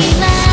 醒来。